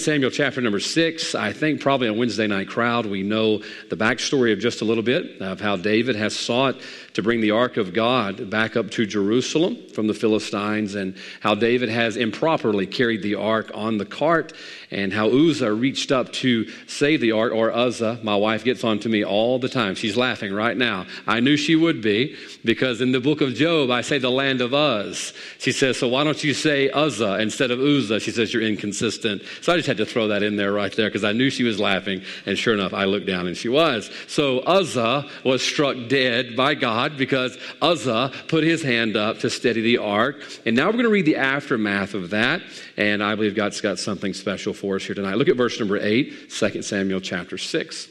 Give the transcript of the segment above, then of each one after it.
Samuel chapter number six, I think probably a Wednesday night crowd. We know the backstory of just a little bit of how David has sought to bring the ark of God back up to Jerusalem from the Philistines and how David has improperly carried the ark on the cart and how Uzzah reached up to save the ark, or Uzzah. My wife gets on to me all the time. She's laughing right now. I knew she would be because in the book of Job, I say the land of Uz. She says, So why don't you say Uzzah instead of Uzzah? She says, You're inconsistent. So I just had to throw that in there right there because I knew she was laughing. And sure enough, I looked down and she was. So Uzzah was struck dead by God because Uzzah put his hand up to steady the ark. And now we're going to read the aftermath of that. And I believe God's got something special for us here tonight. Look at verse number 8, 2 Samuel chapter 6.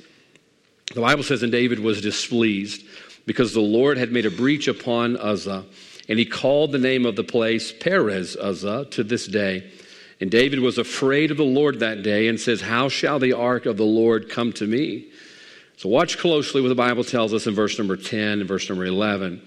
The Bible says, And David was displeased because the Lord had made a breach upon Uzzah, and he called the name of the place Perez Uzzah to this day. And David was afraid of the Lord that day and says, How shall the ark of the Lord come to me? So watch closely what the Bible tells us in verse number 10 and verse number 11.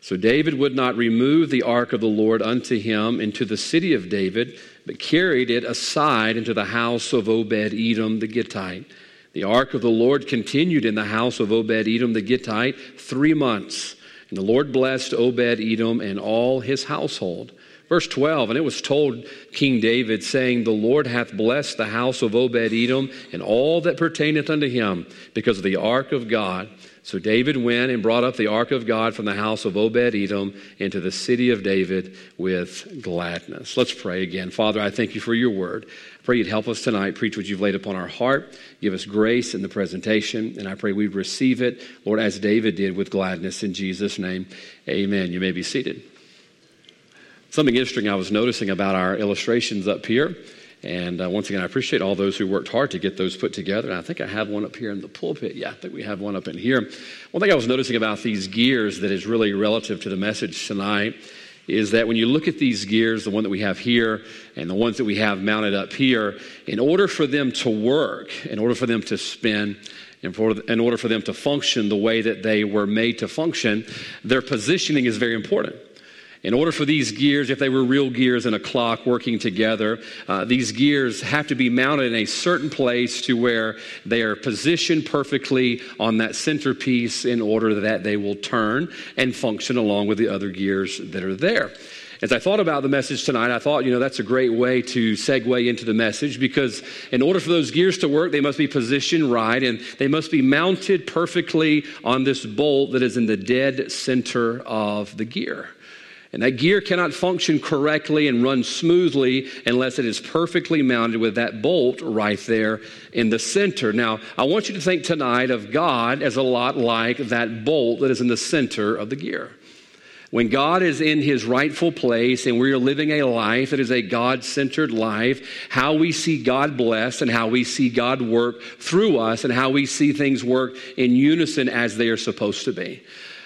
So David would not remove the ark of the Lord unto him into the city of David, but carried it aside into the house of Obed Edom the Gittite. The ark of the Lord continued in the house of Obed Edom the Gittite three months. And the Lord blessed Obed Edom and all his household. Verse 12, and it was told King David, saying, The Lord hath blessed the house of Obed Edom and all that pertaineth unto him, because of the ark of God. So David went and brought up the ark of God from the house of Obed Edom into the city of David with gladness. Let's pray again. Father, I thank you for your word. I pray you'd help us tonight, preach what you've laid upon our heart, give us grace in the presentation, and I pray we'd receive it, Lord, as David did with gladness in Jesus' name. Amen. You may be seated. Something interesting I was noticing about our illustrations up here and uh, once again, I appreciate all those who worked hard to get those put together. And I think I have one up here in the pulpit. Yeah, I think we have one up in here. One thing I was noticing about these gears that is really relative to the message tonight is that when you look at these gears, the one that we have here and the ones that we have mounted up here, in order for them to work, in order for them to spin, in order for them to function the way that they were made to function, their positioning is very important. In order for these gears, if they were real gears in a clock working together, uh, these gears have to be mounted in a certain place to where they are positioned perfectly on that centerpiece in order that they will turn and function along with the other gears that are there. As I thought about the message tonight, I thought, you know, that's a great way to segue into the message because in order for those gears to work, they must be positioned right and they must be mounted perfectly on this bolt that is in the dead center of the gear. And that gear cannot function correctly and run smoothly unless it is perfectly mounted with that bolt right there in the center. Now, I want you to think tonight of God as a lot like that bolt that is in the center of the gear. When God is in his rightful place and we are living a life that is a God centered life, how we see God bless and how we see God work through us and how we see things work in unison as they are supposed to be.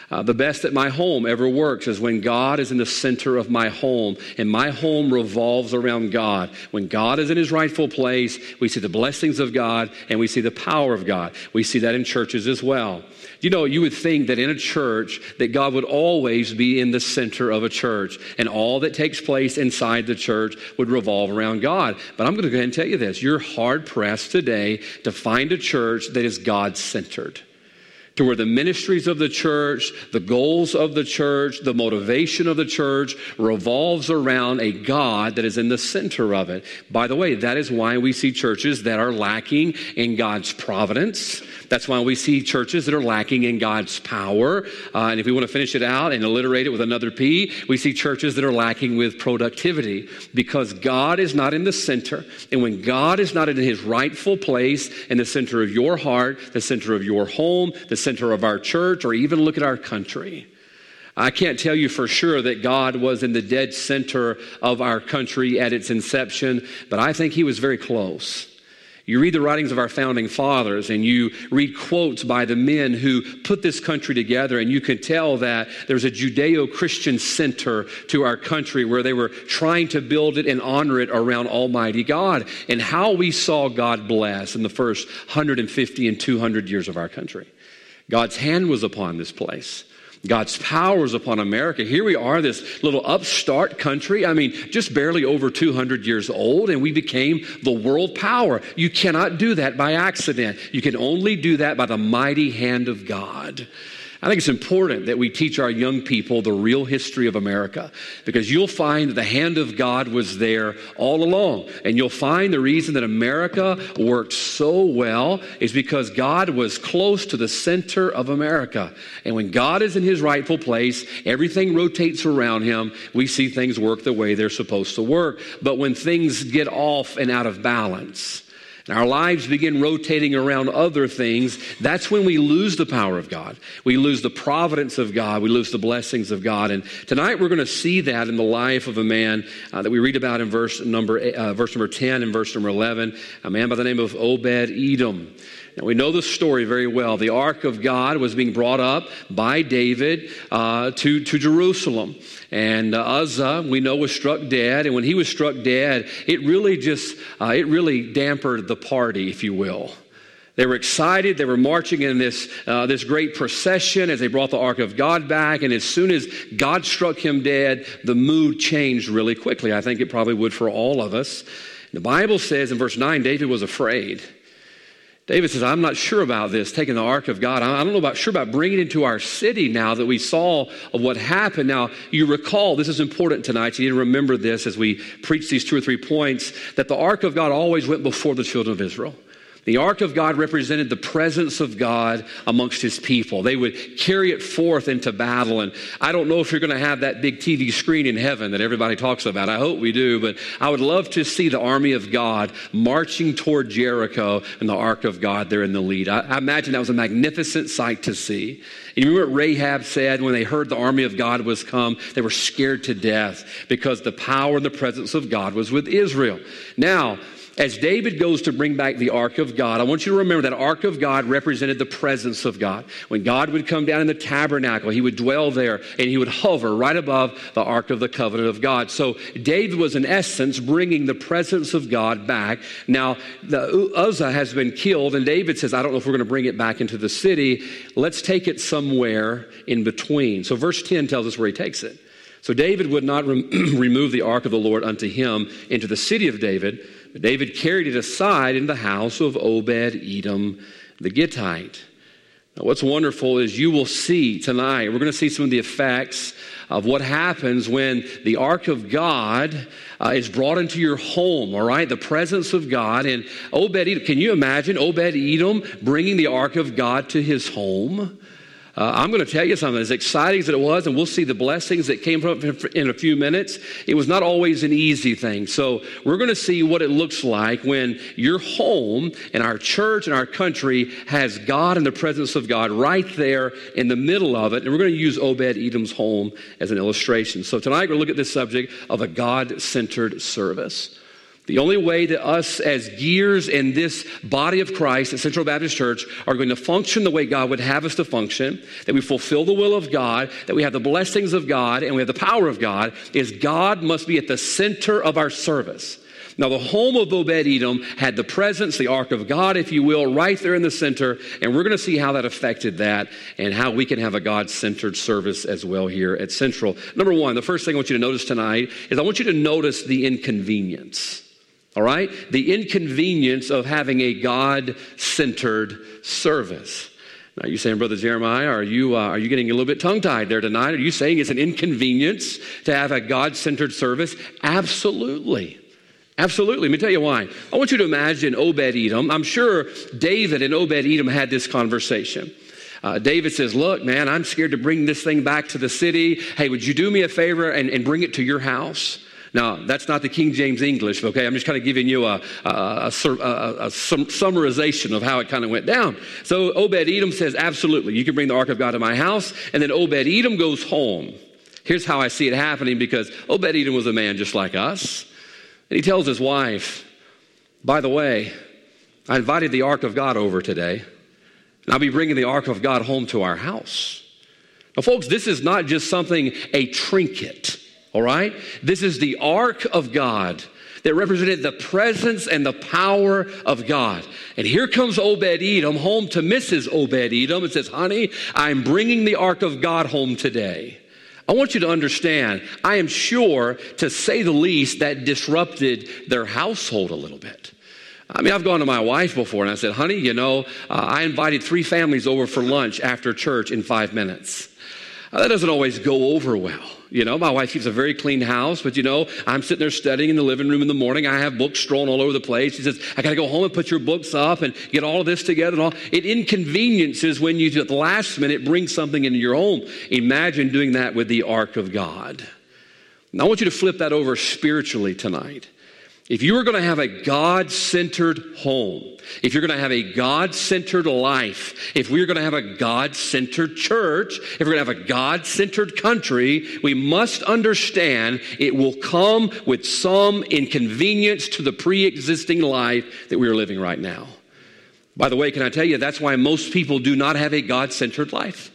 Uh, the best that my home ever works is when God is in the center of my home and my home revolves around God. When God is in his rightful place, we see the blessings of God and we see the power of God. We see that in churches as well. You know, you would think that in a church that God would always be in the center of a church and all that takes place inside the church would revolve around God. But I'm going to go ahead and tell you this. You're hard pressed today to find a church that is God centered to where the ministries of the church, the goals of the church, the motivation of the church revolves around a God that is in the center of it. By the way, that is why we see churches that are lacking in God's providence. That's why we see churches that are lacking in God's power. Uh, and if we want to finish it out and alliterate it with another P, we see churches that are lacking with productivity because God is not in the center. And when God is not in his rightful place in the center of your heart, the center of your home, the center of our church, or even look at our country. I can't tell you for sure that God was in the dead center of our country at its inception, but I think he was very close. You read the writings of our founding fathers and you read quotes by the men who put this country together, and you can tell that there's a Judeo Christian center to our country where they were trying to build it and honor it around Almighty God and how we saw God bless in the first 150 and 200 years of our country. God's hand was upon this place. God's power is upon America. Here we are, this little upstart country. I mean, just barely over 200 years old, and we became the world power. You cannot do that by accident. You can only do that by the mighty hand of God. I think it's important that we teach our young people the real history of America because you'll find the hand of God was there all along. And you'll find the reason that America worked so well is because God was close to the center of America. And when God is in his rightful place, everything rotates around him. We see things work the way they're supposed to work. But when things get off and out of balance, and our lives begin rotating around other things, that's when we lose the power of God. We lose the providence of God. We lose the blessings of God. And tonight we're going to see that in the life of a man uh, that we read about in verse number, uh, verse number 10 and verse number 11, a man by the name of Obed Edom. Now, we know the story very well. The ark of God was being brought up by David uh, to, to Jerusalem. And uh, Uzzah, we know, was struck dead. And when he was struck dead, it really just, uh, it really dampened the party, if you will. They were excited. They were marching in this, uh, this great procession as they brought the ark of God back. And as soon as God struck him dead, the mood changed really quickly. I think it probably would for all of us. The Bible says in verse 9, David was afraid. David says, I'm not sure about this, taking the ark of God. I don't know about sure about bringing it into our city now that we saw of what happened. Now, you recall, this is important tonight. You need to remember this as we preach these two or three points, that the ark of God always went before the children of Israel. The ark of God represented the presence of God amongst his people. They would carry it forth into battle. And I don't know if you're going to have that big TV screen in heaven that everybody talks about. I hope we do. But I would love to see the army of God marching toward Jericho and the ark of God there in the lead. I, I imagine that was a magnificent sight to see. And you remember what Rahab said when they heard the army of God was come? They were scared to death because the power and the presence of God was with Israel. Now, as David goes to bring back the ark of God, I want you to remember that ark of God represented the presence of God. When God would come down in the tabernacle, he would dwell there and he would hover right above the ark of the covenant of God. So David was in essence bringing the presence of God back. Now, the Uzzah has been killed and David says, I don't know if we're going to bring it back into the city. Let's take it somewhere in between. So verse 10 tells us where he takes it. So David would not remove the ark of the Lord unto him into the city of David, but David carried it aside in the house of Obed Edom the Gittite. Now, what's wonderful is you will see tonight, we're going to see some of the effects of what happens when the ark of God uh, is brought into your home, all right? The presence of God. And Obed Edom, can you imagine Obed Edom bringing the ark of God to his home? Uh, I'm going to tell you something. As exciting as it was, and we'll see the blessings that came from it in a few minutes, it was not always an easy thing. So we're going to see what it looks like when your home and our church and our country has God and the presence of God right there in the middle of it. And we're going to use Obed Edom's home as an illustration. So tonight we're going to look at this subject of a God centered service. The only way that us as gears in this body of Christ at Central Baptist Church are going to function the way God would have us to function, that we fulfill the will of God, that we have the blessings of God, and we have the power of God, is God must be at the center of our service. Now, the home of Obed Edom had the presence, the ark of God, if you will, right there in the center. And we're going to see how that affected that and how we can have a God centered service as well here at Central. Number one, the first thing I want you to notice tonight is I want you to notice the inconvenience. All right? The inconvenience of having a God centered service. Now, you're saying, Brother Jeremiah, are you, uh, are you getting a little bit tongue tied there tonight? Are you saying it's an inconvenience to have a God centered service? Absolutely. Absolutely. Let me tell you why. I want you to imagine Obed Edom. I'm sure David and Obed Edom had this conversation. Uh, David says, Look, man, I'm scared to bring this thing back to the city. Hey, would you do me a favor and, and bring it to your house? Now, that's not the King James English, okay? I'm just kind of giving you a, a, a, a summarization of how it kind of went down. So Obed Edom says, Absolutely, you can bring the ark of God to my house. And then Obed Edom goes home. Here's how I see it happening because Obed Edom was a man just like us. And he tells his wife, By the way, I invited the ark of God over today, and I'll be bringing the ark of God home to our house. Now, folks, this is not just something, a trinket all right? This is the ark of God that represented the presence and the power of God. And here comes Obed Edom home to Mrs. Obed Edom and says, Honey, I'm bringing the ark of God home today. I want you to understand, I am sure, to say the least, that disrupted their household a little bit. I mean, I've gone to my wife before and I said, honey, you know, uh, I invited three families over for lunch after church in five minutes. Uh, that doesn't always go over well. You know, my wife keeps a very clean house, but you know, I'm sitting there studying in the living room in the morning. I have books strewn all over the place. She says, I got to go home and put your books up and get all of this together and all. It inconveniences when you, at the last minute, bring something into your home. Imagine doing that with the ark of God. I want you to flip that over spiritually tonight. If you are going to have a God centered home, if you're going to have a God centered life, if we're going to have a God centered church, if we're going to have a God centered country, we must understand it will come with some inconvenience to the pre existing life that we are living right now. By the way, can I tell you that's why most people do not have a God centered life?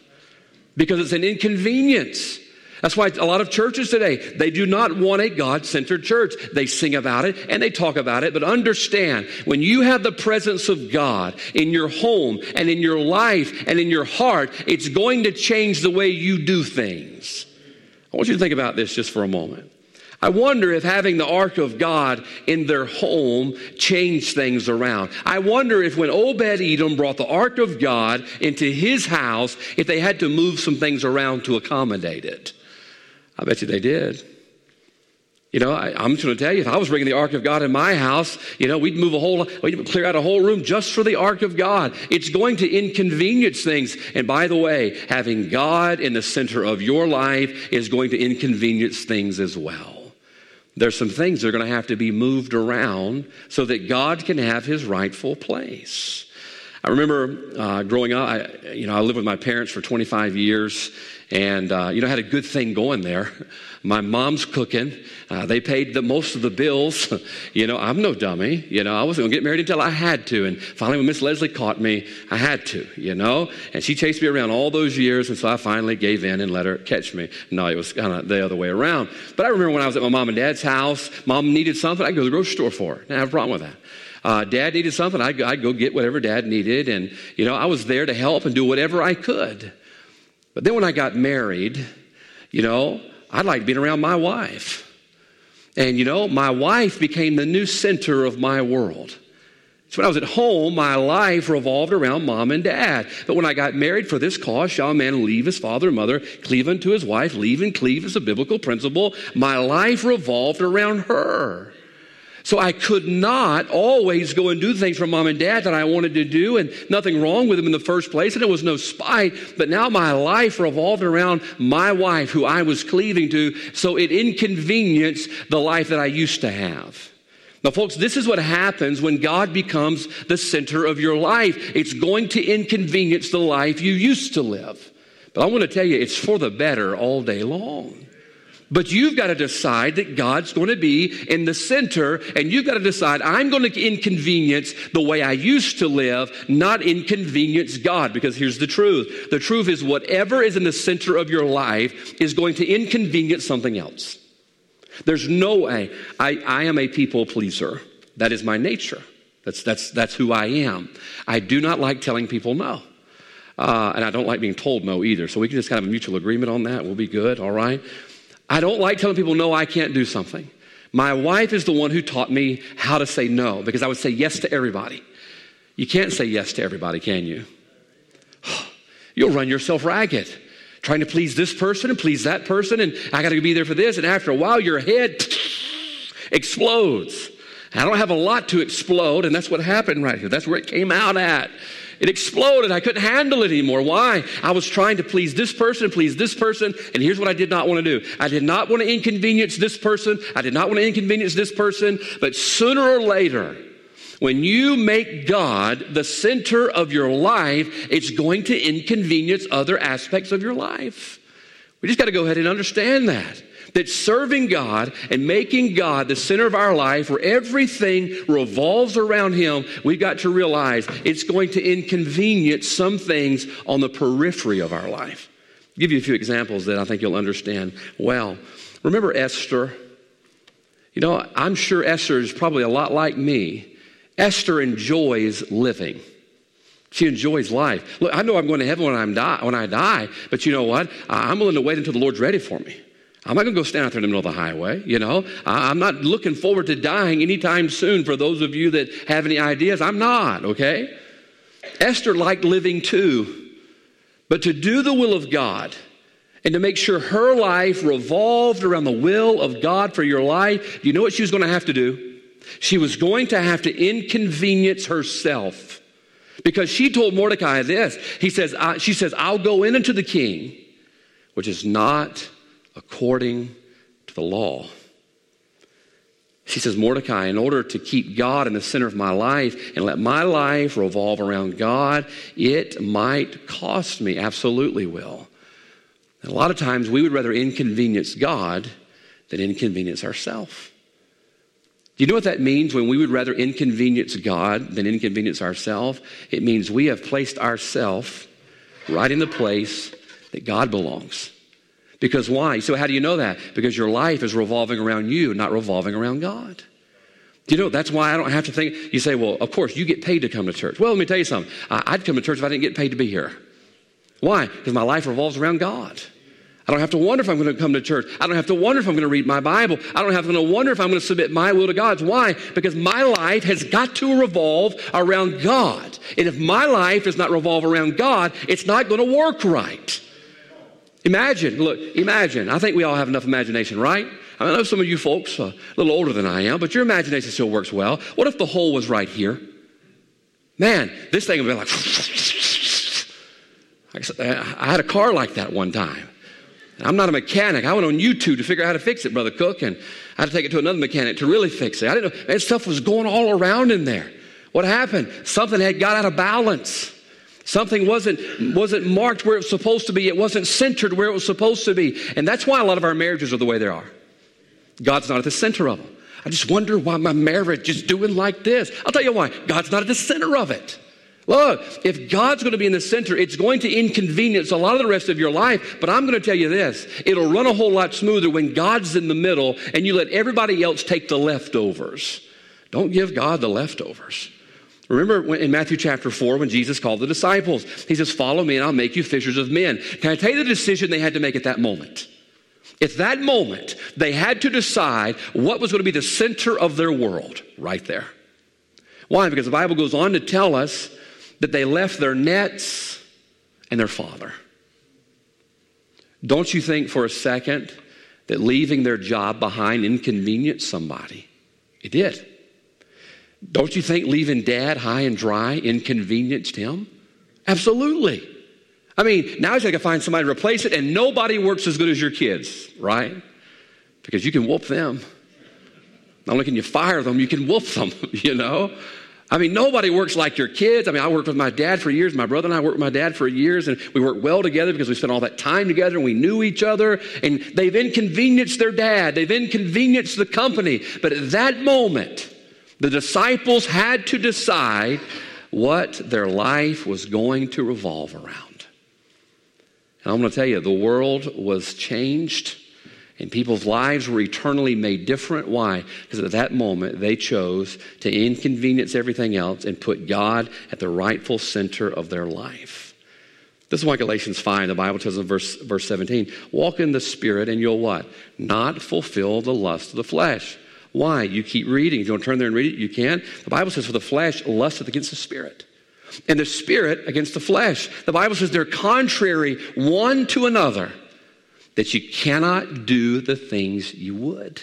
Because it's an inconvenience. That's why a lot of churches today, they do not want a God centered church. They sing about it and they talk about it, but understand when you have the presence of God in your home and in your life and in your heart, it's going to change the way you do things. I want you to think about this just for a moment. I wonder if having the ark of God in their home changed things around. I wonder if when Obed Edom brought the ark of God into his house, if they had to move some things around to accommodate it. I bet you they did. You know, I, am just going to tell you, if I was bringing the Ark of God in my house, you know, we'd move a whole, we'd clear out a whole room just for the Ark of God. It's going to inconvenience things. And by the way, having God in the center of your life is going to inconvenience things as well. There's some things that are going to have to be moved around so that God can have his rightful place. I remember uh, growing up, I, you know, I lived with my parents for 25 years, and, uh, you know, I had a good thing going there. My mom's cooking. Uh, they paid the, most of the bills. you know, I'm no dummy. You know, I wasn't to get married until I had to. And finally, when Miss Leslie caught me, I had to, you know. And she chased me around all those years. And so I finally gave in and let her catch me. No, it was kind of the other way around. But I remember when I was at my mom and dad's house, mom needed something. I'd go to the grocery store for her. Didn't have a problem with that. Uh, dad needed something. I'd, I'd go get whatever dad needed. And, you know, I was there to help and do whatever I could. But then when I got married, you know, I liked being around my wife. And, you know, my wife became the new center of my world. So when I was at home, my life revolved around mom and dad. But when I got married for this cause, shall a man leave his father and mother, cleave unto his wife, leave and cleave is a biblical principle. My life revolved around her. So I could not always go and do things for mom and dad that I wanted to do, and nothing wrong with them in the first place, and it was no spite. But now my life revolved around my wife, who I was cleaving to, so it inconvenienced the life that I used to have. Now, folks, this is what happens when God becomes the center of your life. It's going to inconvenience the life you used to live. But I want to tell you, it's for the better all day long. But you've got to decide that God's going to be in the center, and you've got to decide, I'm going to inconvenience the way I used to live, not inconvenience God. Because here's the truth the truth is, whatever is in the center of your life is going to inconvenience something else. There's no way. I, I am a people pleaser. That is my nature. That's, that's, that's who I am. I do not like telling people no. Uh, and I don't like being told no either. So we can just kind of a mutual agreement on that. We'll be good, all right? I don't like telling people, no, I can't do something. My wife is the one who taught me how to say no because I would say yes to everybody. You can't say yes to everybody, can you? You'll run yourself ragged trying to please this person and please that person, and I got to be there for this. And after a while, your head explodes. I don't have a lot to explode, and that's what happened right here. That's where it came out at. It exploded. I couldn't handle it anymore. Why? I was trying to please this person, please this person, and here's what I did not want to do. I did not want to inconvenience this person. I did not want to inconvenience this person, but sooner or later, when you make God the center of your life, it's going to inconvenience other aspects of your life. We just got to go ahead and understand that that serving God and making God the center of our life, where everything revolves around Him, we've got to realize it's going to inconvenience some things on the periphery of our life. I'll give you a few examples that I think you'll understand well. Remember Esther? You know, I'm sure Esther is probably a lot like me. Esther enjoys living. She enjoys life. Look, I know I'm going to heaven when, I'm die, when I die, but you know what? I'm willing to wait until the Lord's ready for me. I'm not going to go stand out there in the middle of the highway, you know. I'm not looking forward to dying anytime soon for those of you that have any ideas. I'm not, okay? Esther liked living too. But to do the will of God and to make sure her life revolved around the will of God for your life, you know what she was going to have to do? She was going to have to inconvenience herself. Because she told Mordecai this. He says, she says, I'll go in unto the king, which is not according to the law. She says, Mordecai, in order to keep God in the center of my life and let my life revolve around God, it might cost me. Absolutely will. And a lot of times we would rather inconvenience God than inconvenience ourselves. Do you know what that means when we would rather inconvenience God than inconvenience ourselves? It means we have placed ourselves right in the place that God belongs. Because why? So, how do you know that? Because your life is revolving around you, not revolving around God. You know that's why I don't have to think? You say, well, of course, you get paid to come to church. Well, let me tell you something. I'd come to church if I didn't get paid to be here. Why? Because my life revolves around God. I don't have to wonder if I'm going to come to church. I don't have to wonder if I'm going to read my Bible. I don't have to wonder if I'm going to submit my will to God's. Why? Because my life has got to revolve around God. And if my life does not revolve around God, it's not going to work right. Imagine, look, imagine. I think we all have enough imagination, right? I, know some of you folks uh, a little older than I am, but your imagination still works well. What if the hole was right here? Man, this thing would be like. I had a car like that one time. I'm not a mechanic. I went on YouTube to figure out how to fix it, Brother Cook, and I had to take it to another mechanic to really fix it. I didn't know. that stuff was going all around in there. What happened? Something had got out of balance. Something wasn't, wasn't marked where it was supposed to be. It wasn't centered where it was supposed to be. And that's why a lot of our marriages are the way they are. God's not at the center of them. I just wonder why my marriage is doing like this. I'll tell you why. God's not at the center of it. Look, if God's going to be in the center, it's going to inconvenience a lot of the rest of your life. But I'm going to tell you this it'll run a whole lot smoother when God's in the middle and you let everybody else take the leftovers. Don't give God the leftovers. Remember in Matthew chapter 4 when Jesus called the disciples, he says, Follow me and I'll make you fishers of men. Can I tell you the decision they had to make at that moment? At that moment, they had to decide what was going to be the center of their world right there. Why? Because the Bible goes on to tell us that they left their nets and their father. Don't you think for a second that leaving their job behind inconvenienced somebody? It did. Don't you think leaving dad high and dry inconvenienced him? Absolutely. I mean, now he's got to find somebody to replace it, and nobody works as good as your kids, right? Because you can whoop them. Not only can you fire them, you can whoop them, you know? I mean, nobody works like your kids. I mean, I worked with my dad for years. My brother and I worked with my dad for years, and we worked well together because we spent all that time together and we knew each other. And they've inconvenienced their dad, they've inconvenienced the company. But at that moment, the disciples had to decide what their life was going to revolve around. And I'm going to tell you, the world was changed and people's lives were eternally made different. Why? Because at that moment, they chose to inconvenience everything else and put God at the rightful center of their life. This is why Galatians 5, the Bible tells in verse, verse 17, walk in the Spirit and you'll what? Not fulfill the lust of the flesh. Why? You keep reading. If you want to turn there and read it, you can. The Bible says, For the flesh lusteth against the spirit, and the spirit against the flesh. The Bible says they're contrary one to another, that you cannot do the things you would.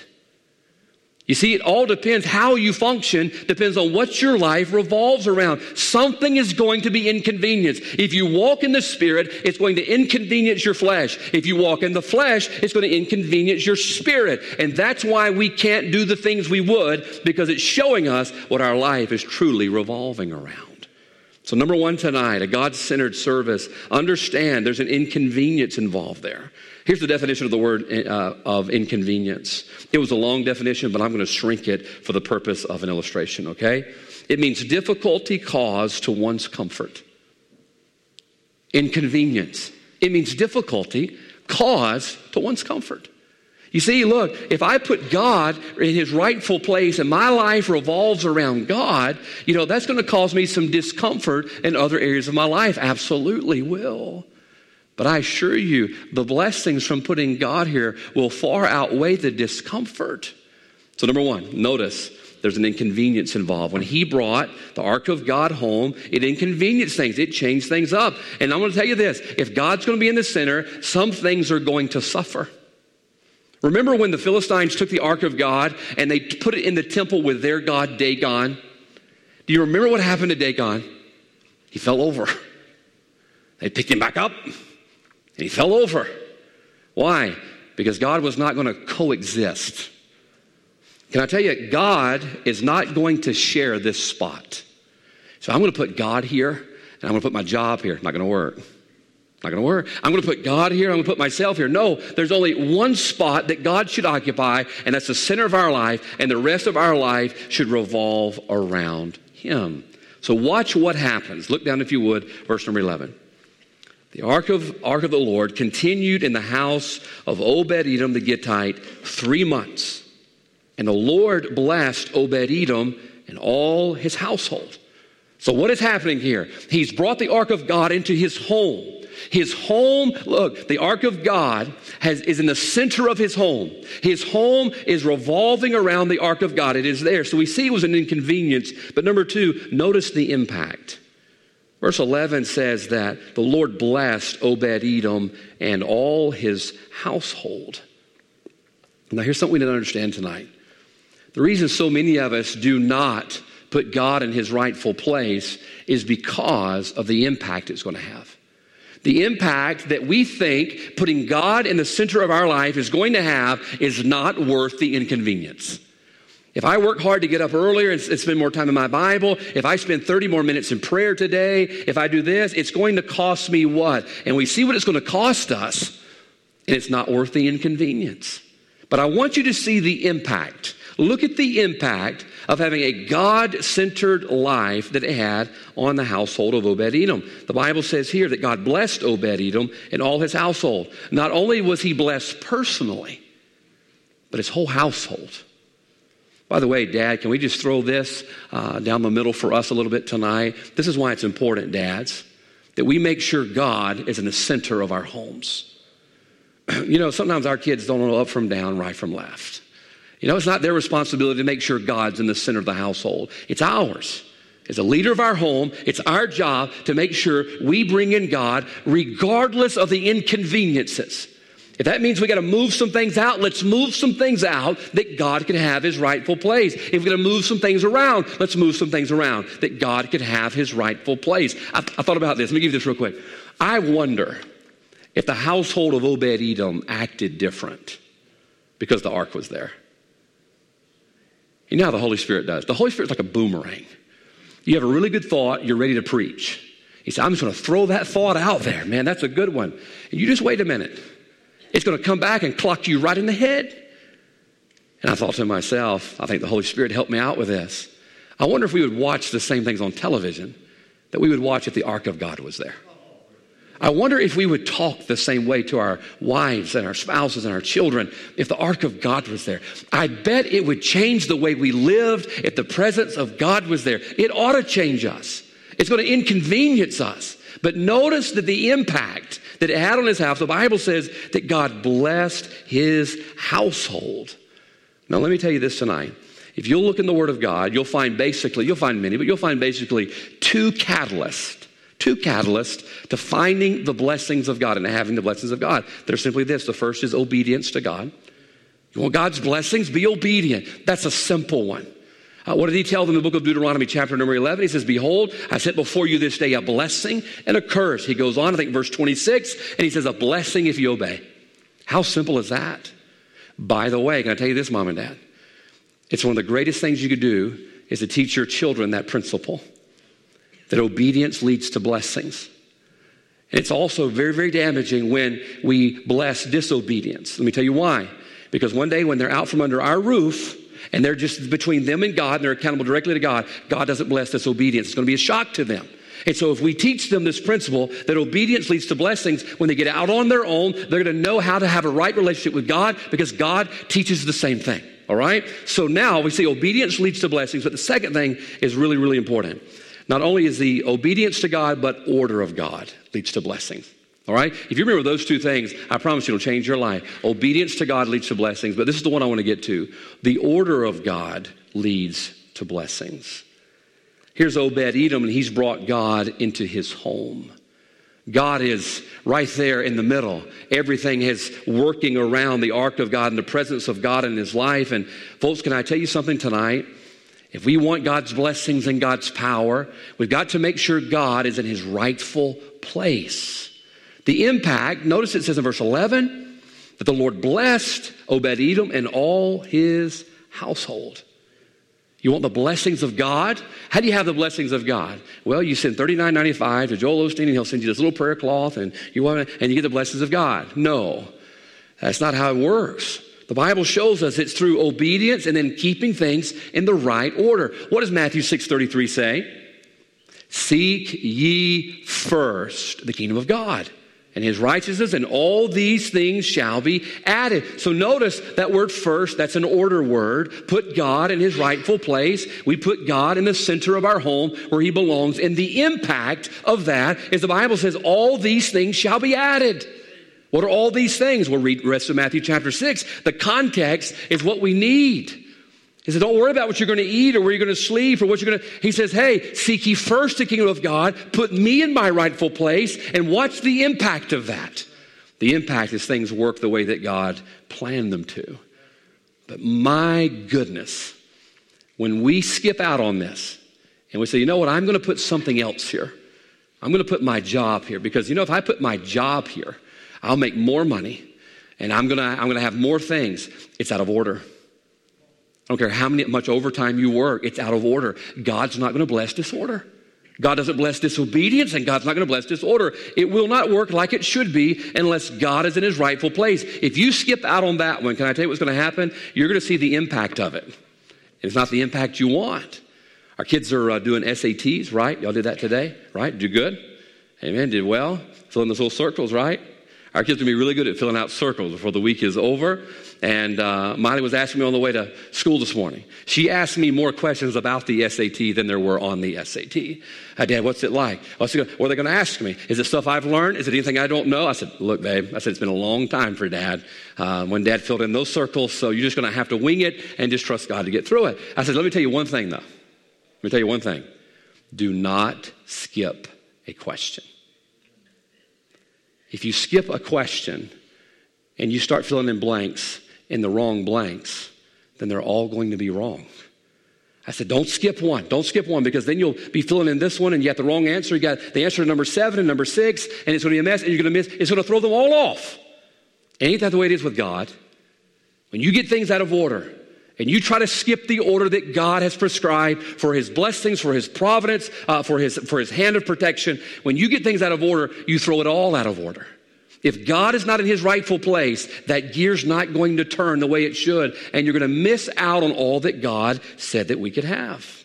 You see, it all depends how you function, depends on what your life revolves around. Something is going to be inconvenienced. If you walk in the Spirit, it's going to inconvenience your flesh. If you walk in the flesh, it's going to inconvenience your spirit. And that's why we can't do the things we would, because it's showing us what our life is truly revolving around. So, number one tonight, a God centered service, understand there's an inconvenience involved there. Here's the definition of the word uh, of inconvenience. It was a long definition, but I'm going to shrink it for the purpose of an illustration, okay? It means difficulty caused to one's comfort. Inconvenience. It means difficulty caused to one's comfort. You see, look, if I put God in his rightful place and my life revolves around God, you know, that's going to cause me some discomfort in other areas of my life. Absolutely will. But I assure you, the blessings from putting God here will far outweigh the discomfort. So, number one, notice there's an inconvenience involved. When he brought the ark of God home, it inconvenienced things, it changed things up. And I'm going to tell you this if God's going to be in the center, some things are going to suffer. Remember when the Philistines took the ark of God and they put it in the temple with their god Dagon? Do you remember what happened to Dagon? He fell over. They picked him back up and he fell over. Why? Because God was not going to coexist. Can I tell you, God is not going to share this spot. So I'm going to put God here and I'm going to put my job here. Not going to work. Not going to work. I'm going to put God here. I'm going to put myself here. No, there's only one spot that God should occupy, and that's the center of our life, and the rest of our life should revolve around Him. So watch what happens. Look down, if you would, verse number 11. The ark of, ark of the Lord continued in the house of Obed Edom the Gittite three months. And the Lord blessed Obed Edom and all his household. So, what is happening here? He's brought the ark of God into his home. His home, look, the ark of God has, is in the center of his home. His home is revolving around the ark of God. It is there. So we see it was an inconvenience. But number two, notice the impact. Verse 11 says that the Lord blessed Obed Edom and all his household. Now, here's something we need to understand tonight. The reason so many of us do not put God in his rightful place is because of the impact it's going to have the impact that we think putting God in the center of our life is going to have is not worth the inconvenience. If I work hard to get up earlier and spend more time in my Bible, if I spend 30 more minutes in prayer today, if I do this, it's going to cost me what? And we see what it's going to cost us, and it's not worth the inconvenience. But I want you to see the impact. Look at the impact of having a God centered life that it had on the household of Obed Edom. The Bible says here that God blessed Obed Edom and all his household. Not only was he blessed personally, but his whole household. By the way, Dad, can we just throw this uh, down the middle for us a little bit tonight? This is why it's important, dads, that we make sure God is in the center of our homes. you know, sometimes our kids don't know up from down, right from left. You know, it's not their responsibility to make sure God's in the center of the household, it's ours. As a leader of our home, it's our job to make sure we bring in God regardless of the inconveniences. If that means we got to move some things out, let's move some things out that God can have his rightful place. If we're going to move some things around, let's move some things around that God can have his rightful place. I, I thought about this. Let me give you this real quick. I wonder if the household of Obed Edom acted different because the ark was there. You know how the Holy Spirit does. The Holy Spirit's like a boomerang. You have a really good thought, you're ready to preach. He said, I'm just going to throw that thought out there. Man, that's a good one. And you just wait a minute. It's going to come back and clock you right in the head. And I thought to myself, I think the Holy Spirit helped me out with this. I wonder if we would watch the same things on television that we would watch if the Ark of God was there. I wonder if we would talk the same way to our wives and our spouses and our children if the ark of God was there. I bet it would change the way we lived if the presence of God was there. It ought to change us. It's going to inconvenience us. But notice that the impact that it had on his house, the Bible says that God blessed his household. Now, let me tell you this tonight. If you'll look in the Word of God, you'll find basically, you'll find many, but you'll find basically two catalysts two catalysts to finding the blessings of God and having the blessings of God. They're simply this the first is obedience to God. You want God's blessings? Be obedient. That's a simple one. Uh, what did he tell them in the book of Deuteronomy, chapter number 11? He says, Behold, I set before you this day a blessing and a curse. He goes on, I think, verse 26, and he says, A blessing if you obey. How simple is that? By the way, can I tell you this, mom and dad? It's one of the greatest things you could do is to teach your children that principle that obedience leads to blessings. And it's also very, very damaging when we bless disobedience. Let me tell you why. Because one day when they're out from under our roof and they're just between them and God and they're accountable directly to God, God doesn't bless disobedience. It's going to be a shock to them. And so, if we teach them this principle that obedience leads to blessings, when they get out on their own, they're going to know how to have a right relationship with God because God teaches the same thing. All right? So now we see obedience leads to blessings, but the second thing is really, really important. Not only is the obedience to God, but order of God leads to blessings. All right? If you remember those two things, I promise you it'll change your life. Obedience to God leads to blessings, but this is the one I want to get to. The order of God leads to blessings. Here's Obed Edom, and he's brought God into his home. God is right there in the middle. Everything is working around the ark of God and the presence of God in his life. And, folks, can I tell you something tonight? If we want God's blessings and God's power, we've got to make sure God is in his rightful place. The impact, notice it says in verse 11 that the Lord blessed Obed Edom and all his household. You want the blessings of God? How do you have the blessings of God? Well, you send $39.95 to Joel Osteen and he'll send you this little prayer cloth and you want and you get the blessings of God. No. That's not how it works. The Bible shows us it's through obedience and then keeping things in the right order. What does Matthew 6:33 say? Seek ye first the kingdom of God and his righteousness, and all these things shall be added. So notice that word first, that's an order word. Put God in his rightful place. We put God in the center of our home where he belongs. And the impact of that is the Bible says, all these things shall be added. What are all these things? We'll read the rest of Matthew chapter 6. The context is what we need. He said, Don't worry about what you're going to eat or where you're going to sleep or what you're going to. He says, Hey, seek ye first the kingdom of God, put me in my rightful place, and watch the impact of that. The impact is things work the way that God planned them to. But my goodness, when we skip out on this and we say, you know what, I'm going to put something else here. I'm going to put my job here because, you know, if I put my job here, I'll make more money and I'm going to, I'm going to have more things. It's out of order. I don't care how many, much overtime you work, it's out of order. God's not going to bless disorder. God doesn't bless disobedience, and God's not going to bless disorder. It will not work like it should be unless God is in his rightful place. If you skip out on that one, can I tell you what's going to happen? You're going to see the impact of it. It's not the impact you want. Our kids are uh, doing SATs, right? Y'all did that today, right? Do good? Amen. Did well. Filling those little circles, right? Our kids are going to be really good at filling out circles before the week is over. And uh, Molly was asking me on the way to school this morning. She asked me more questions about the SAT than there were on the SAT. Uh, Dad, what's it like? What's it, what are they going to ask me? Is it stuff I've learned? Is it anything I don't know? I said, Look, babe, I said, it's been a long time for Dad uh, when Dad filled in those circles, so you're just going to have to wing it and just trust God to get through it. I said, Let me tell you one thing, though. Let me tell you one thing. Do not skip a question. If you skip a question and you start filling in blanks, in the wrong blanks, then they're all going to be wrong. I said, don't skip one. Don't skip one because then you'll be filling in this one and you got the wrong answer. You got the answer to number seven and number six, and it's going to be a mess, and you're going to miss. It's going to throw them all off. Ain't that the way it is with God? When you get things out of order and you try to skip the order that God has prescribed for His blessings, for His providence, uh, for, his, for His hand of protection, when you get things out of order, you throw it all out of order. If God is not in his rightful place, that gear's not going to turn the way it should, and you're going to miss out on all that God said that we could have.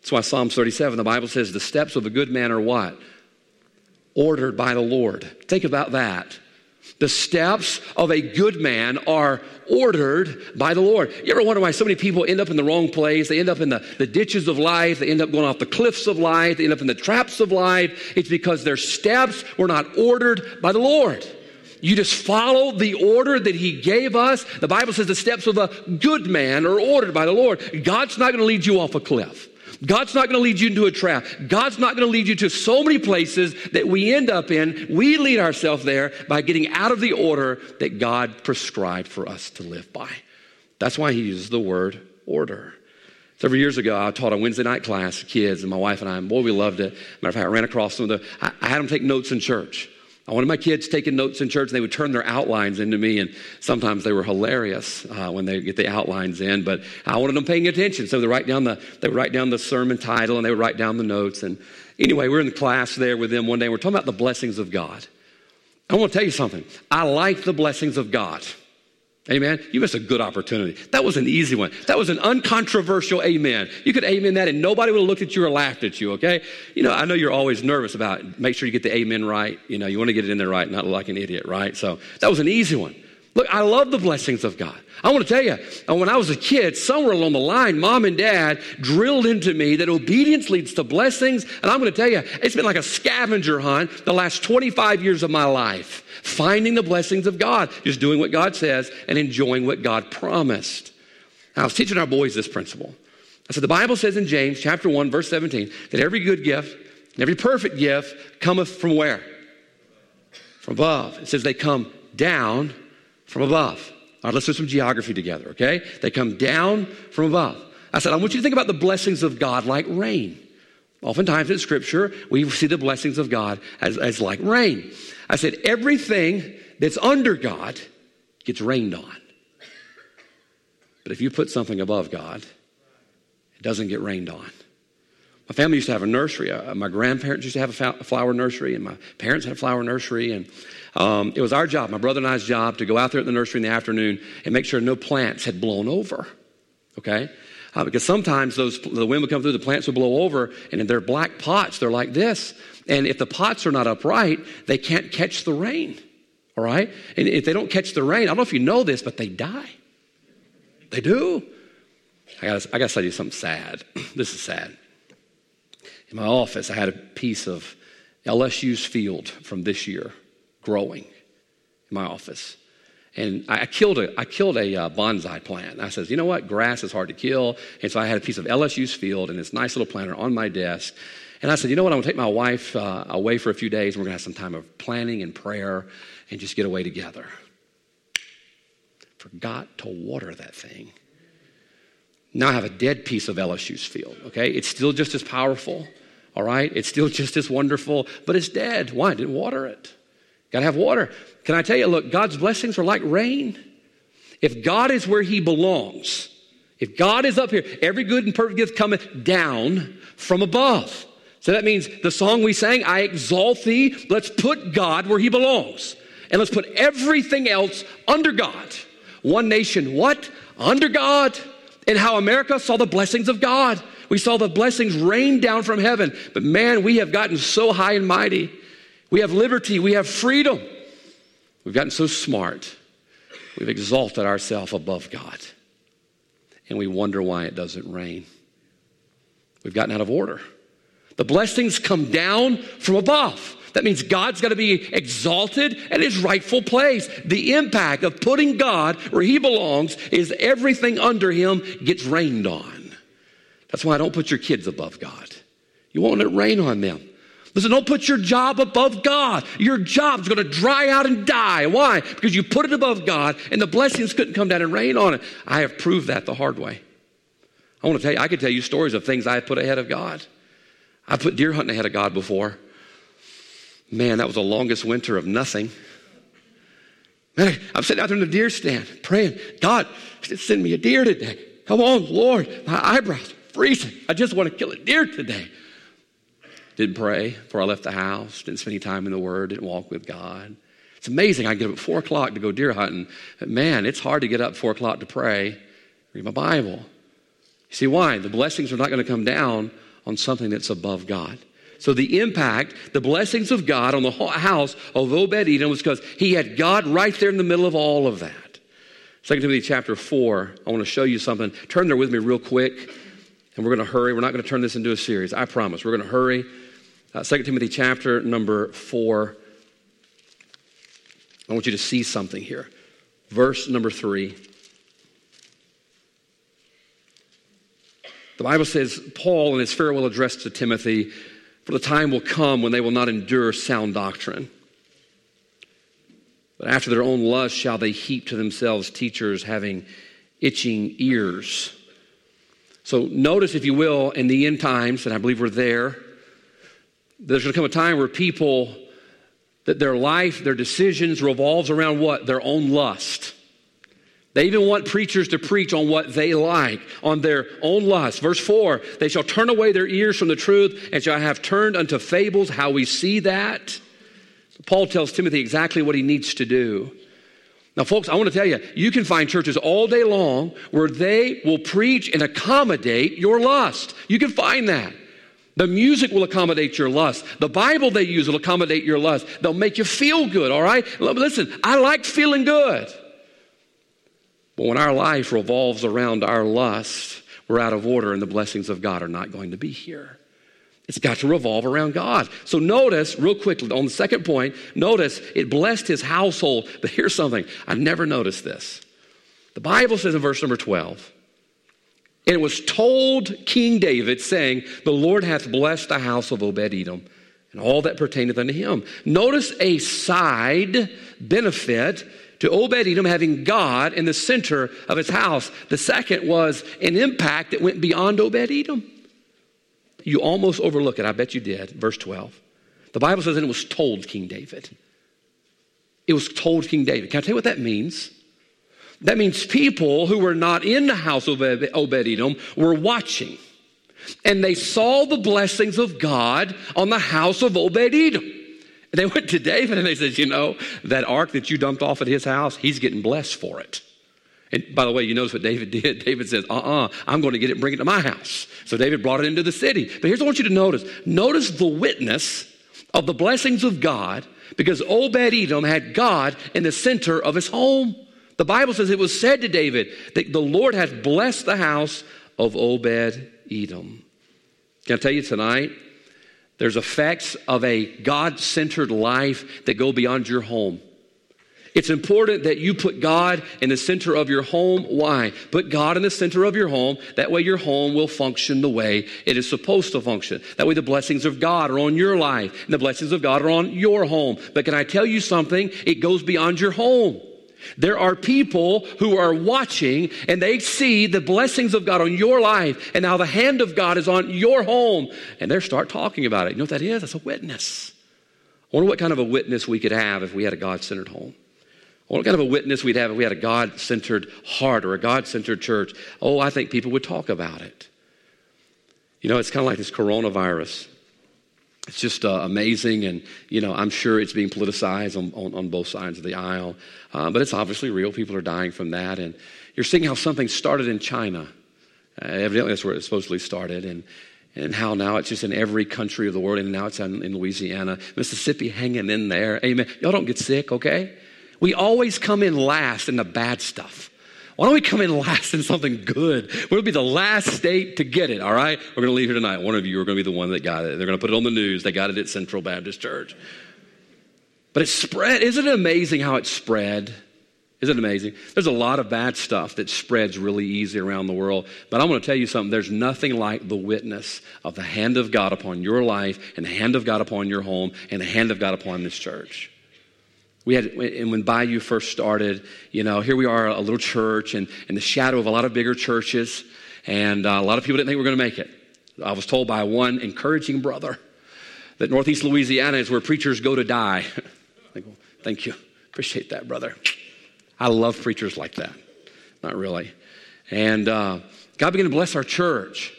That's why Psalm 37, the Bible says, the steps of a good man are what? Ordered by the Lord. Think about that. The steps of a good man are ordered by the Lord. You ever wonder why so many people end up in the wrong place? They end up in the, the ditches of life. They end up going off the cliffs of life. They end up in the traps of life. It's because their steps were not ordered by the Lord. You just follow the order that He gave us. The Bible says the steps of a good man are ordered by the Lord. God's not going to lead you off a cliff. God's not going to lead you into a trap. God's not going to lead you to so many places that we end up in. We lead ourselves there by getting out of the order that God prescribed for us to live by. That's why he uses the word order. Several years ago, I taught a Wednesday night class, kids, and my wife and I, and boy, we loved it. Matter of fact, I ran across some of the, I, I had them take notes in church. I wanted my kids taking notes in church, and they would turn their outlines into me, and sometimes they were hilarious uh, when they get the outlines in. But I wanted them paying attention, so they write down the they would write down the sermon title, and they would write down the notes. And anyway, we're in the class there with them one day. And we're talking about the blessings of God. I want to tell you something. I like the blessings of God. Amen. You missed a good opportunity. That was an easy one. That was an uncontroversial amen. You could amen that and nobody would have looked at you or laughed at you, okay? You know, I know you're always nervous about make sure you get the amen right. You know, you want to get it in there right, not like an idiot, right? So that was an easy one. Look, I love the blessings of God. I want to tell you, uh, when I was a kid, somewhere along the line, mom and dad drilled into me that obedience leads to blessings. And I'm going to tell you, it's been like a scavenger hunt the last 25 years of my life, finding the blessings of God, just doing what God says and enjoying what God promised. I was teaching our boys this principle. I said, the Bible says in James chapter 1, verse 17, that every good gift and every perfect gift cometh from where? From above. It says they come down from above. All right, let's do some geography together, okay? They come down from above. I said, I want you to think about the blessings of God like rain. Oftentimes in Scripture, we see the blessings of God as, as like rain. I said, everything that's under God gets rained on. But if you put something above God, it doesn't get rained on. My family used to have a nursery. Uh, my grandparents used to have a flower nursery, and my parents had a flower nursery. And um, it was our job, my brother and I's job, to go out there at the nursery in the afternoon and make sure no plants had blown over. Okay? Uh, because sometimes those, the wind would come through, the plants would blow over, and in their black pots, they're like this. And if the pots are not upright, they can't catch the rain. All right? And if they don't catch the rain, I don't know if you know this, but they die. They do. I got I to tell you something sad. this is sad. In my office, I had a piece of LSU's field from this year growing in my office. And I killed a, I killed a uh, bonsai plant. I says, you know what? Grass is hard to kill. And so I had a piece of LSU's field and this nice little planter on my desk. And I said, you know what? I'm going to take my wife uh, away for a few days. And we're going to have some time of planning and prayer and just get away together. Forgot to water that thing. Now I have a dead piece of LSU's field, okay? It's still just as powerful all right? It's still just as wonderful, but it's dead. Why? I didn't water it. Got to have water. Can I tell you, look, God's blessings are like rain. If God is where He belongs, if God is up here, every good and perfect gift cometh down from above. So that means the song we sang, I exalt thee, let's put God where He belongs. And let's put everything else under God. One nation, what? Under God. And how America saw the blessings of God. We saw the blessings rain down from heaven. But man, we have gotten so high and mighty. We have liberty, we have freedom. We've gotten so smart. We've exalted ourselves above God. And we wonder why it doesn't rain. We've gotten out of order. The blessings come down from above. That means God's got to be exalted at his rightful place. The impact of putting God where he belongs is everything under him gets rained on. That's why I don't put your kids above God. You won't let it rain on them. Listen, don't put your job above God. Your job's going to dry out and die. Why? Because you put it above God and the blessings couldn't come down and rain on it. I have proved that the hard way. I want to tell you, I could tell you stories of things I put ahead of God. I put deer hunting ahead of God before. Man, that was the longest winter of nothing. Man, I'm sitting out there in the deer stand praying, God, send me a deer today. Come on, Lord. My eyebrows freezing. I just want to kill a deer today. Didn't pray before I left the house, didn't spend any time in the Word, didn't walk with God. It's amazing. I get up at 4 o'clock to go deer hunting. But man, it's hard to get up at 4 o'clock to pray, read my Bible. You see why? The blessings are not going to come down on something that's above God. So the impact, the blessings of God on the house of Obed Edom was because he had God right there in the middle of all of that. 2 Timothy chapter 4, I want to show you something. Turn there with me real quick. And we're going to hurry. We're not going to turn this into a series. I promise. We're going to hurry. Uh, 2 Timothy chapter number 4. I want you to see something here. Verse number 3. The Bible says, Paul in his farewell address to Timothy, for the time will come when they will not endure sound doctrine. But after their own lust shall they heap to themselves teachers having itching ears so notice, if you will, in the end times, and I believe we're there, there's going to come a time where people, that their life, their decisions revolves around what? Their own lust. They even want preachers to preach on what they like, on their own lust. Verse 4 They shall turn away their ears from the truth and shall have turned unto fables. How we see that? Paul tells Timothy exactly what he needs to do. Now, folks, I want to tell you, you can find churches all day long where they will preach and accommodate your lust. You can find that. The music will accommodate your lust. The Bible they use will accommodate your lust. They'll make you feel good, all right? Listen, I like feeling good. But when our life revolves around our lust, we're out of order and the blessings of God are not going to be here. It's got to revolve around God. So notice, real quickly, on the second point, notice it blessed his household. But here's something I never noticed this. The Bible says in verse number 12, and it was told King David, saying, The Lord hath blessed the house of Obed Edom and all that pertaineth unto him. Notice a side benefit to Obed Edom having God in the center of his house. The second was an impact that went beyond Obed Edom. You almost overlook it. I bet you did. Verse 12. The Bible says, and it was told King David. It was told King David. Can I tell you what that means? That means people who were not in the house of Obed Edom were watching. And they saw the blessings of God on the house of Obed Edom. And they went to David and they said, You know, that ark that you dumped off at his house, he's getting blessed for it. And by the way, you notice what David did? David says, uh uh-uh, uh, i am going to get it and bring it to my house. So David brought it into the city. But here's what I want you to notice notice the witness of the blessings of God because Obed Edom had God in the center of his home. The Bible says it was said to David that the Lord hath blessed the house of Obed Edom. Can I tell you tonight? There's effects of a God centered life that go beyond your home. It's important that you put God in the center of your home. Why? Put God in the center of your home. That way your home will function the way it is supposed to function. That way the blessings of God are on your life and the blessings of God are on your home. But can I tell you something? It goes beyond your home. There are people who are watching and they see the blessings of God on your life and now the hand of God is on your home and they start talking about it. You know what that is? That's a witness. I wonder what kind of a witness we could have if we had a God centered home. What kind of a witness we'd have if we had a God centered heart or a God centered church? Oh, I think people would talk about it. You know, it's kind of like this coronavirus. It's just uh, amazing, and you know, I'm sure it's being politicized on, on, on both sides of the aisle, uh, but it's obviously real. People are dying from that, and you're seeing how something started in China. Uh, evidently, that's where it supposedly started, and and how now it's just in every country of the world, and now it's in, in Louisiana, Mississippi, hanging in there. Amen. Y'all don't get sick, okay? We always come in last in the bad stuff. Why don't we come in last in something good? We'll be the last state to get it, all right? We're going to leave here tonight. One of you are going to be the one that got it. They're going to put it on the news. They got it at Central Baptist Church. But it spread. Isn't it amazing how it spread? Isn't it amazing? There's a lot of bad stuff that spreads really easy around the world. But I'm going to tell you something. There's nothing like the witness of the hand of God upon your life and the hand of God upon your home and the hand of God upon this church. We had, and when Bayou first started, you know, here we are, a little church, and in the shadow of a lot of bigger churches, and uh, a lot of people didn't think we were going to make it. I was told by one encouraging brother that Northeast Louisiana is where preachers go to die. well, thank you. Appreciate that, brother. I love preachers like that. Not really. And uh, God began to bless our church.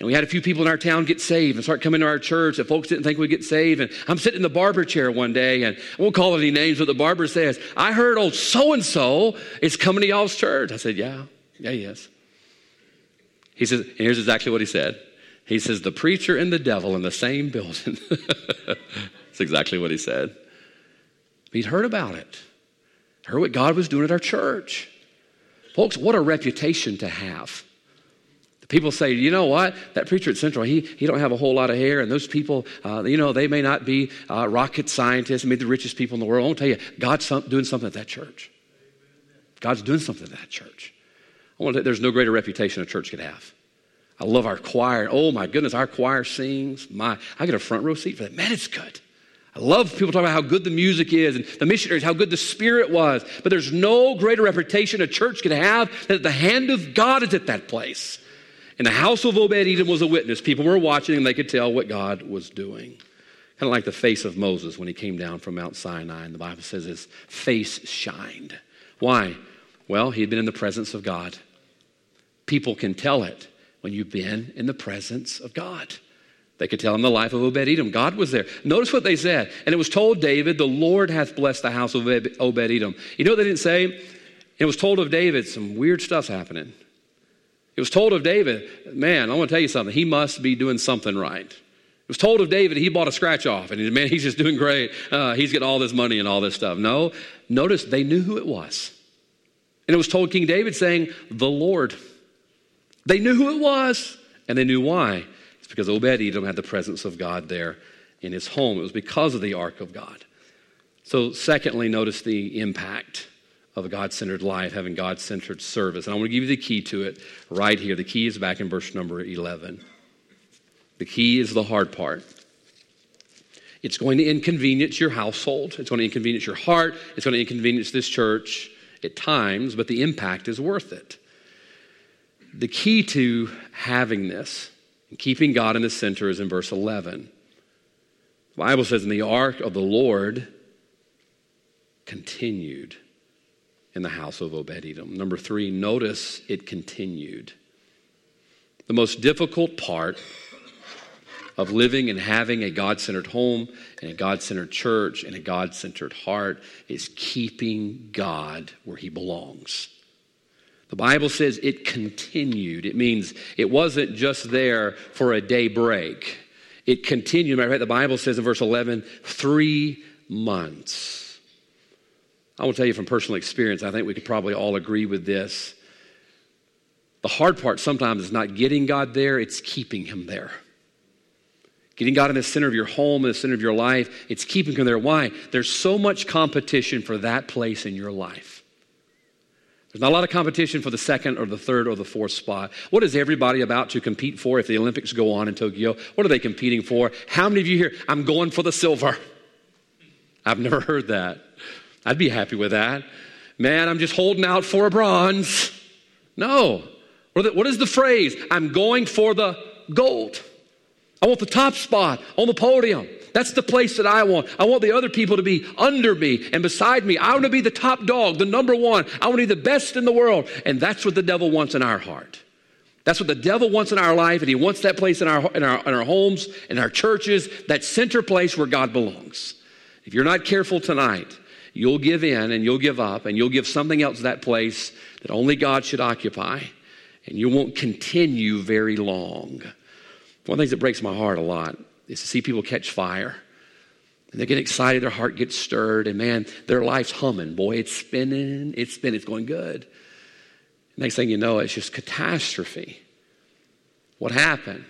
And we had a few people in our town get saved and start coming to our church that folks didn't think we'd get saved. And I'm sitting in the barber chair one day, and I won't call any names, but the barber says, I heard old so and so is coming to y'all's church. I said, Yeah, yeah, he is. He says, and here's exactly what he said. He says, The preacher and the devil in the same building. That's exactly what he said. He'd heard about it, heard what God was doing at our church. Folks, what a reputation to have. People say, you know what? That preacher at Central, he, he don't have a whole lot of hair, and those people, uh, you know, they may not be uh, rocket scientists, maybe the richest people in the world. I to tell you, God's some, doing something at that church. God's doing something at that church. I want to, there's no greater reputation a church could have. I love our choir. Oh my goodness, our choir sings. My, I get a front row seat for that. Man, it's good. I love people talking about how good the music is and the missionaries, how good the spirit was. But there's no greater reputation a church could have that the hand of God is at that place. And the house of Obed Edom was a witness. People were watching and they could tell what God was doing. Kind of like the face of Moses when he came down from Mount Sinai. And the Bible says his face shined. Why? Well, he had been in the presence of God. People can tell it when you've been in the presence of God. They could tell in the life of Obed Edom. God was there. Notice what they said. And it was told David, The Lord hath blessed the house of Obed Edom. You know what they didn't say? It was told of David, some weird stuff's happening. It was told of David, man, I want to tell you something. He must be doing something right. It was told of David, he bought a scratch off, and he, man, he's just doing great. Uh, he's getting all this money and all this stuff. No, notice they knew who it was. And it was told King David saying, The Lord. They knew who it was, and they knew why. It's because Obed Edom had the presence of God there in his home. It was because of the ark of God. So, secondly, notice the impact of a God centered life, having God centered service. And I want to give you the key to it right here. The key is back in verse number 11. The key is the hard part. It's going to inconvenience your household, it's going to inconvenience your heart, it's going to inconvenience this church at times, but the impact is worth it. The key to having this and keeping God in the center is in verse 11. The Bible says, In the ark of the Lord continued in the house of Obed Edom. Number three, notice it continued. The most difficult part of living and having a God centered home and a God centered church and a God centered heart is keeping God where he belongs. The Bible says it continued. It means it wasn't just there for a day break. It continued. Matter of fact, the Bible says in verse 11, three months. I will tell you from personal experience, I think we could probably all agree with this. The hard part sometimes is not getting God there, it's keeping Him there. Getting God in the center of your home, in the center of your life, it's keeping Him there. Why? There's so much competition for that place in your life. There's not a lot of competition for the second or the third or the fourth spot. What is everybody about to compete for if the Olympics go on in Tokyo? What are they competing for? How many of you here, I'm going for the silver? I've never heard that. I'd be happy with that. Man, I'm just holding out for a bronze. No. What is the phrase? I'm going for the gold. I want the top spot on the podium. That's the place that I want. I want the other people to be under me and beside me. I want to be the top dog, the number one. I want to be the best in the world. And that's what the devil wants in our heart. That's what the devil wants in our life, and he wants that place in our, in our, in our homes, in our churches, that center place where God belongs. If you're not careful tonight, you'll give in and you'll give up and you'll give something else that place that only God should occupy, and you won't continue very long. One of the things that breaks my heart a lot is to see people catch fire. And they get excited, their heart gets stirred, and man, their life's humming. Boy, it's spinning, it's spinning, it's going good. Next thing you know, it's just catastrophe. What happened?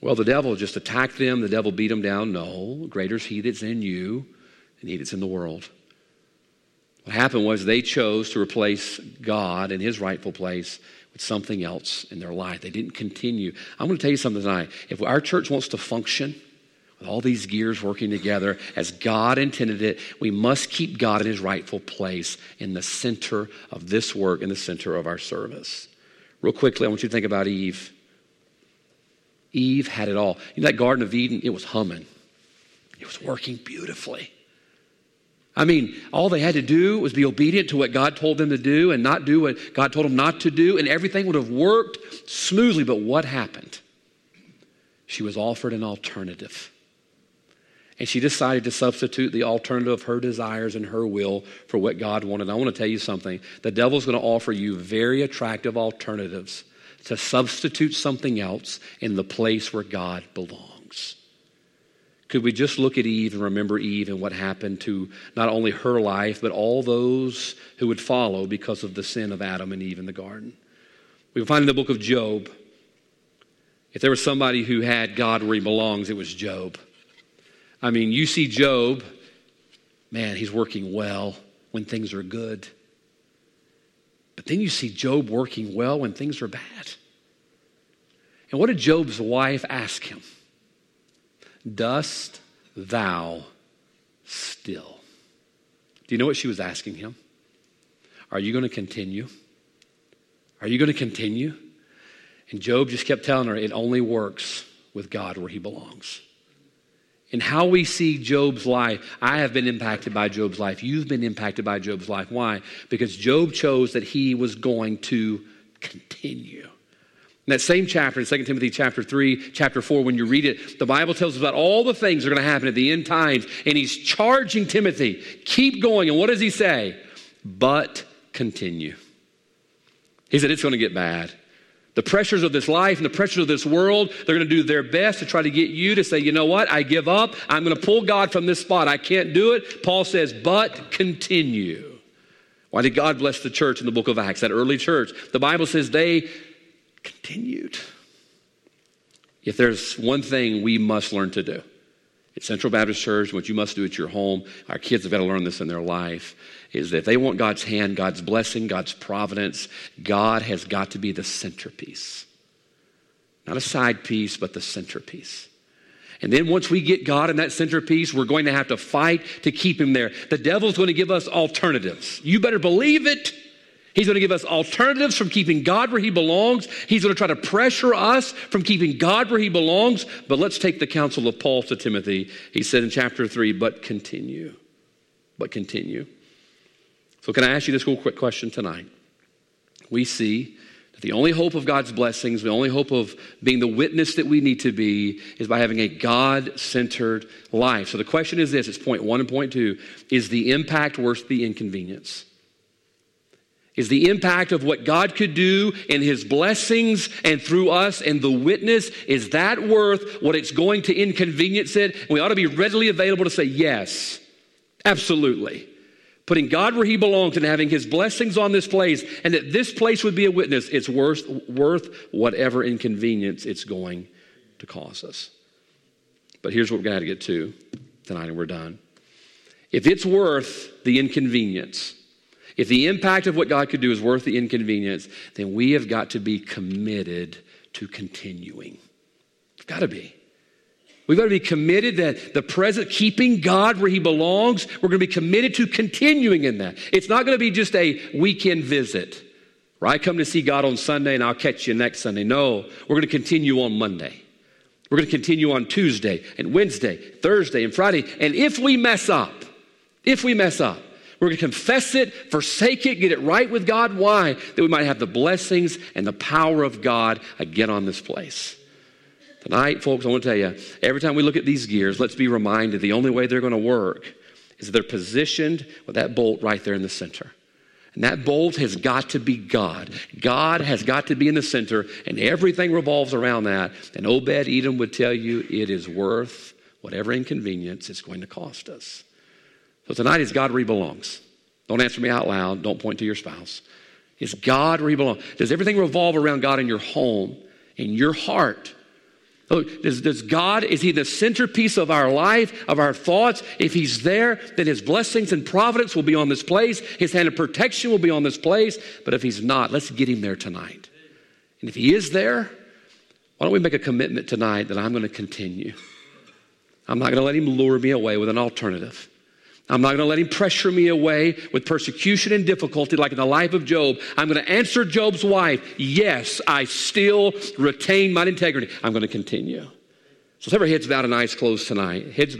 Well, the devil just attacked them, the devil beat them down. No, greater is he that's in you than he that's in the world. What happened was they chose to replace God in his rightful place with something else in their life. They didn't continue. I'm going to tell you something tonight. If our church wants to function, with all these gears working together as God intended it, we must keep God in his rightful place in the center of this work, in the center of our service. Real quickly, I want you to think about Eve. Eve had it all. You know that Garden of Eden? It was humming, it was working beautifully. I mean, all they had to do was be obedient to what God told them to do and not do what God told them not to do, and everything would have worked smoothly. But what happened? She was offered an alternative. And she decided to substitute the alternative of her desires and her will for what God wanted. I want to tell you something. The devil's going to offer you very attractive alternatives to substitute something else in the place where God belongs. Could we just look at Eve and remember Eve and what happened to not only her life, but all those who would follow because of the sin of Adam and Eve in the garden? We find in the book of Job, if there was somebody who had God where he belongs, it was Job. I mean, you see Job, man, he's working well when things are good. But then you see Job working well when things are bad. And what did Job's wife ask him? Dost thou still? Do you know what she was asking him? Are you going to continue? Are you going to continue? And Job just kept telling her, it only works with God where he belongs. And how we see Job's life, I have been impacted by Job's life. You've been impacted by Job's life. Why? Because Job chose that he was going to continue. In that same chapter, in 2 Timothy chapter 3, chapter 4, when you read it, the Bible tells us about all the things that are going to happen at the end times. And he's charging Timothy, keep going. And what does he say? But continue. He said, it's going to get bad. The pressures of this life and the pressures of this world, they're going to do their best to try to get you to say, you know what, I give up. I'm going to pull God from this spot. I can't do it. Paul says, but continue. Why did God bless the church in the book of Acts, that early church? The Bible says they continued. If there's one thing we must learn to do at Central Baptist Church, what you must do at your home, our kids have got to learn this in their life, is that if they want God's hand, God's blessing, God's providence, God has got to be the centerpiece. Not a side piece, but the centerpiece. And then once we get God in that centerpiece, we're going to have to fight to keep him there. The devil's going to give us alternatives. You better believe it. He's going to give us alternatives from keeping God where he belongs. He's going to try to pressure us from keeping God where he belongs. But let's take the counsel of Paul to Timothy. He said in chapter 3, but continue. But continue. So, can I ask you this real quick question tonight? We see that the only hope of God's blessings, the only hope of being the witness that we need to be, is by having a God centered life. So, the question is this it's point one and point two is the impact worth the inconvenience? Is the impact of what God could do in His blessings and through us and the witness, is that worth what it's going to inconvenience it? And we ought to be readily available to say, yes, absolutely putting God where He belongs and having His blessings on this place, and that this place would be a witness, it's worth, worth whatever inconvenience it's going to cause us. But here's what we're going to get to tonight, and we're done. If it's worth the inconvenience, if the impact of what God could do is worth the inconvenience, then we have got to be committed to continuing. We've got to be. We've got to be committed that the present, keeping God where He belongs, we're going to be committed to continuing in that. It's not going to be just a weekend visit, where I come to see God on Sunday and I'll catch you next Sunday. No, we're going to continue on Monday. We're going to continue on Tuesday and Wednesday, Thursday and Friday. And if we mess up, if we mess up, we're going to confess it, forsake it, get it right with God. Why? That we might have the blessings and the power of God again on this place. Tonight, folks, I want to tell you every time we look at these gears, let's be reminded the only way they're going to work is that they're positioned with that bolt right there in the center. And that bolt has got to be God. God has got to be in the center, and everything revolves around that. And Obed Edom would tell you it is worth whatever inconvenience it's going to cost us. So tonight is God where He belongs. Don't answer me out loud. Don't point to your spouse. Is God where He belongs? Does everything revolve around God in your home, in your heart? does, does God, is He the centerpiece of our life, of our thoughts? If He's there, then His blessings and providence will be on this place. His hand of protection will be on this place. But if He's not, let's get Him there tonight. And if He is there, why don't we make a commitment tonight that I'm going to continue? I'm not going to let Him lure me away with an alternative. I'm not going to let him pressure me away with persecution and difficulty like in the life of Job. I'm going to answer Job's wife, yes, I still retain my integrity. I'm going to continue. So, every heads bowed and eyes closed tonight. Heads